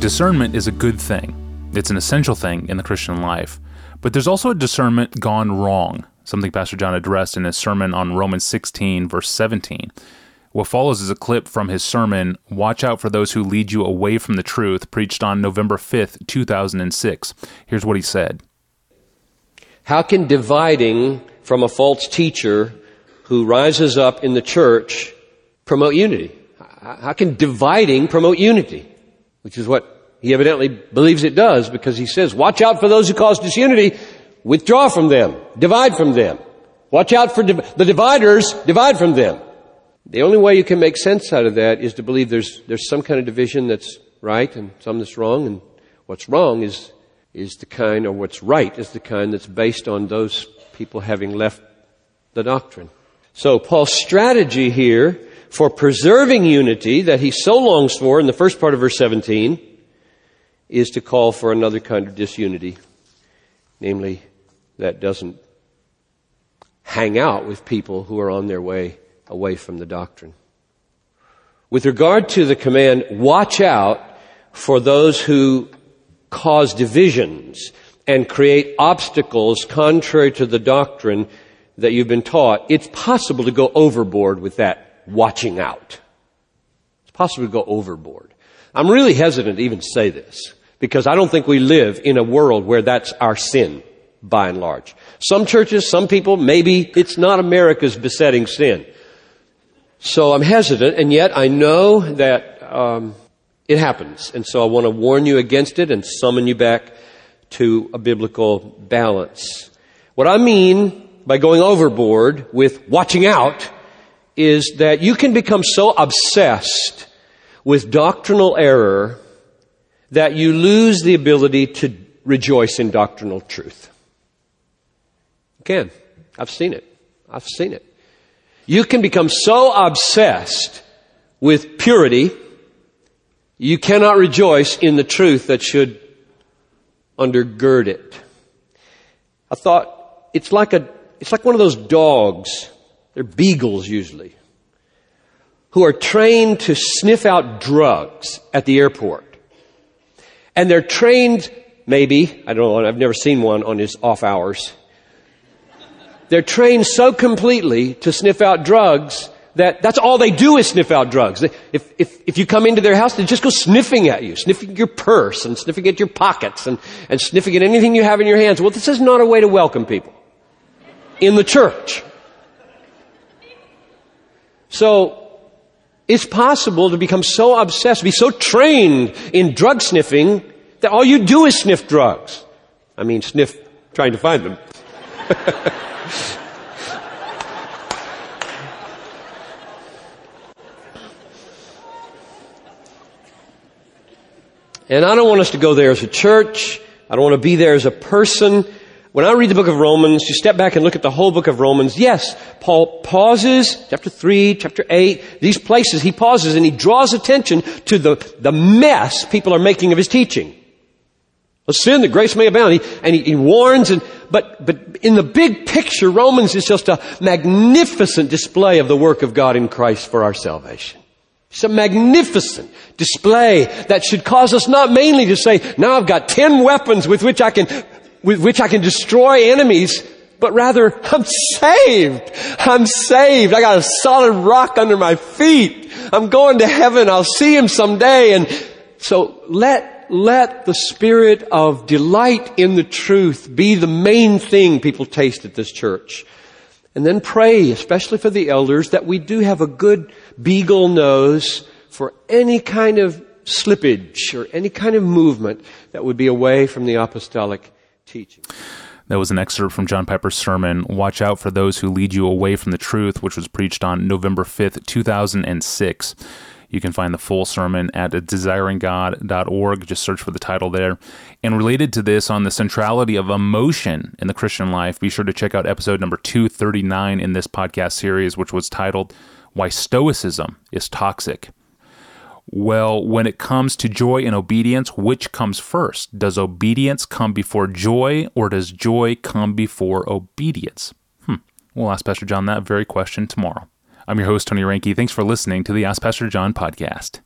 Discernment is a good thing, it's an essential thing in the Christian life. But there's also a discernment gone wrong, something Pastor John addressed in his sermon on Romans 16, verse 17. What follows is a clip from his sermon, Watch Out for Those Who Lead You Away from the Truth, preached on November 5th, 2006. Here's what he said How can dividing from a false teacher who rises up in the church promote unity? How can dividing promote unity? Which is what he evidently believes it does because he says, watch out for those who cause disunity, withdraw from them, divide from them. Watch out for div- the dividers, divide from them. The only way you can make sense out of that is to believe there's, there's some kind of division that's right and some that's wrong, and what's wrong is, is the kind, or what's right is the kind that's based on those people having left the doctrine. So Paul's strategy here for preserving unity that he so longs for in the first part of verse 17 is to call for another kind of disunity, namely that doesn't hang out with people who are on their way away from the doctrine. With regard to the command, watch out for those who cause divisions and create obstacles contrary to the doctrine that you've been taught, it's possible to go overboard with that watching out. It's possible to go overboard. I'm really hesitant to even say this because I don't think we live in a world where that's our sin by and large. Some churches, some people, maybe it's not America's besetting sin. So I'm hesitant, and yet I know that um, it happens, and so I want to warn you against it and summon you back to a biblical balance. What I mean by going overboard with watching out is that you can become so obsessed with doctrinal error that you lose the ability to rejoice in doctrinal truth. Again, I've seen it. I've seen it. You can become so obsessed with purity, you cannot rejoice in the truth that should undergird it. I thought it's like a, it's like one of those dogs. They're beagles usually. Who are trained to sniff out drugs at the airport. And they're trained, maybe, I don't know, I've never seen one on his off hours. They're trained so completely to sniff out drugs that that's all they do is sniff out drugs. If, if, if you come into their house, they just go sniffing at you, sniffing your purse and sniffing at your pockets and, and sniffing at anything you have in your hands. Well, this is not a way to welcome people in the church. So, it's possible to become so obsessed, be so trained in drug sniffing that all you do is sniff drugs. I mean, sniff trying to find them. And I don't want us to go there as a church. I don't want to be there as a person. When I read the book of Romans, you step back and look at the whole book of Romans. Yes, Paul pauses, chapter 3, chapter 8, these places, he pauses and he draws attention to the, the mess people are making of his teaching. A sin that grace may abound. He, and he, he warns and, but, but in the big picture, Romans is just a magnificent display of the work of God in Christ for our salvation. It's a magnificent display that should cause us not mainly to say, now I've got ten weapons with which I can, with which I can destroy enemies, but rather, I'm saved. I'm saved. I got a solid rock under my feet. I'm going to heaven. I'll see him someday. And so let, let the spirit of delight in the truth be the main thing people taste at this church. And then pray, especially for the elders, that we do have a good beagle nose for any kind of slippage or any kind of movement that would be away from the apostolic teaching. That was an excerpt from John Piper's sermon, Watch Out for Those Who Lead You Away from the Truth, which was preached on November 5th, 2006. You can find the full sermon at desiringgod.org. Just search for the title there. And related to this, on the centrality of emotion in the Christian life, be sure to check out episode number 239 in this podcast series, which was titled why Stoicism is Toxic. Well, when it comes to joy and obedience, which comes first? Does obedience come before joy, or does joy come before obedience? Hmm. We'll ask Pastor John that very question tomorrow. I'm your host, Tony Reinke. Thanks for listening to the Ask Pastor John podcast.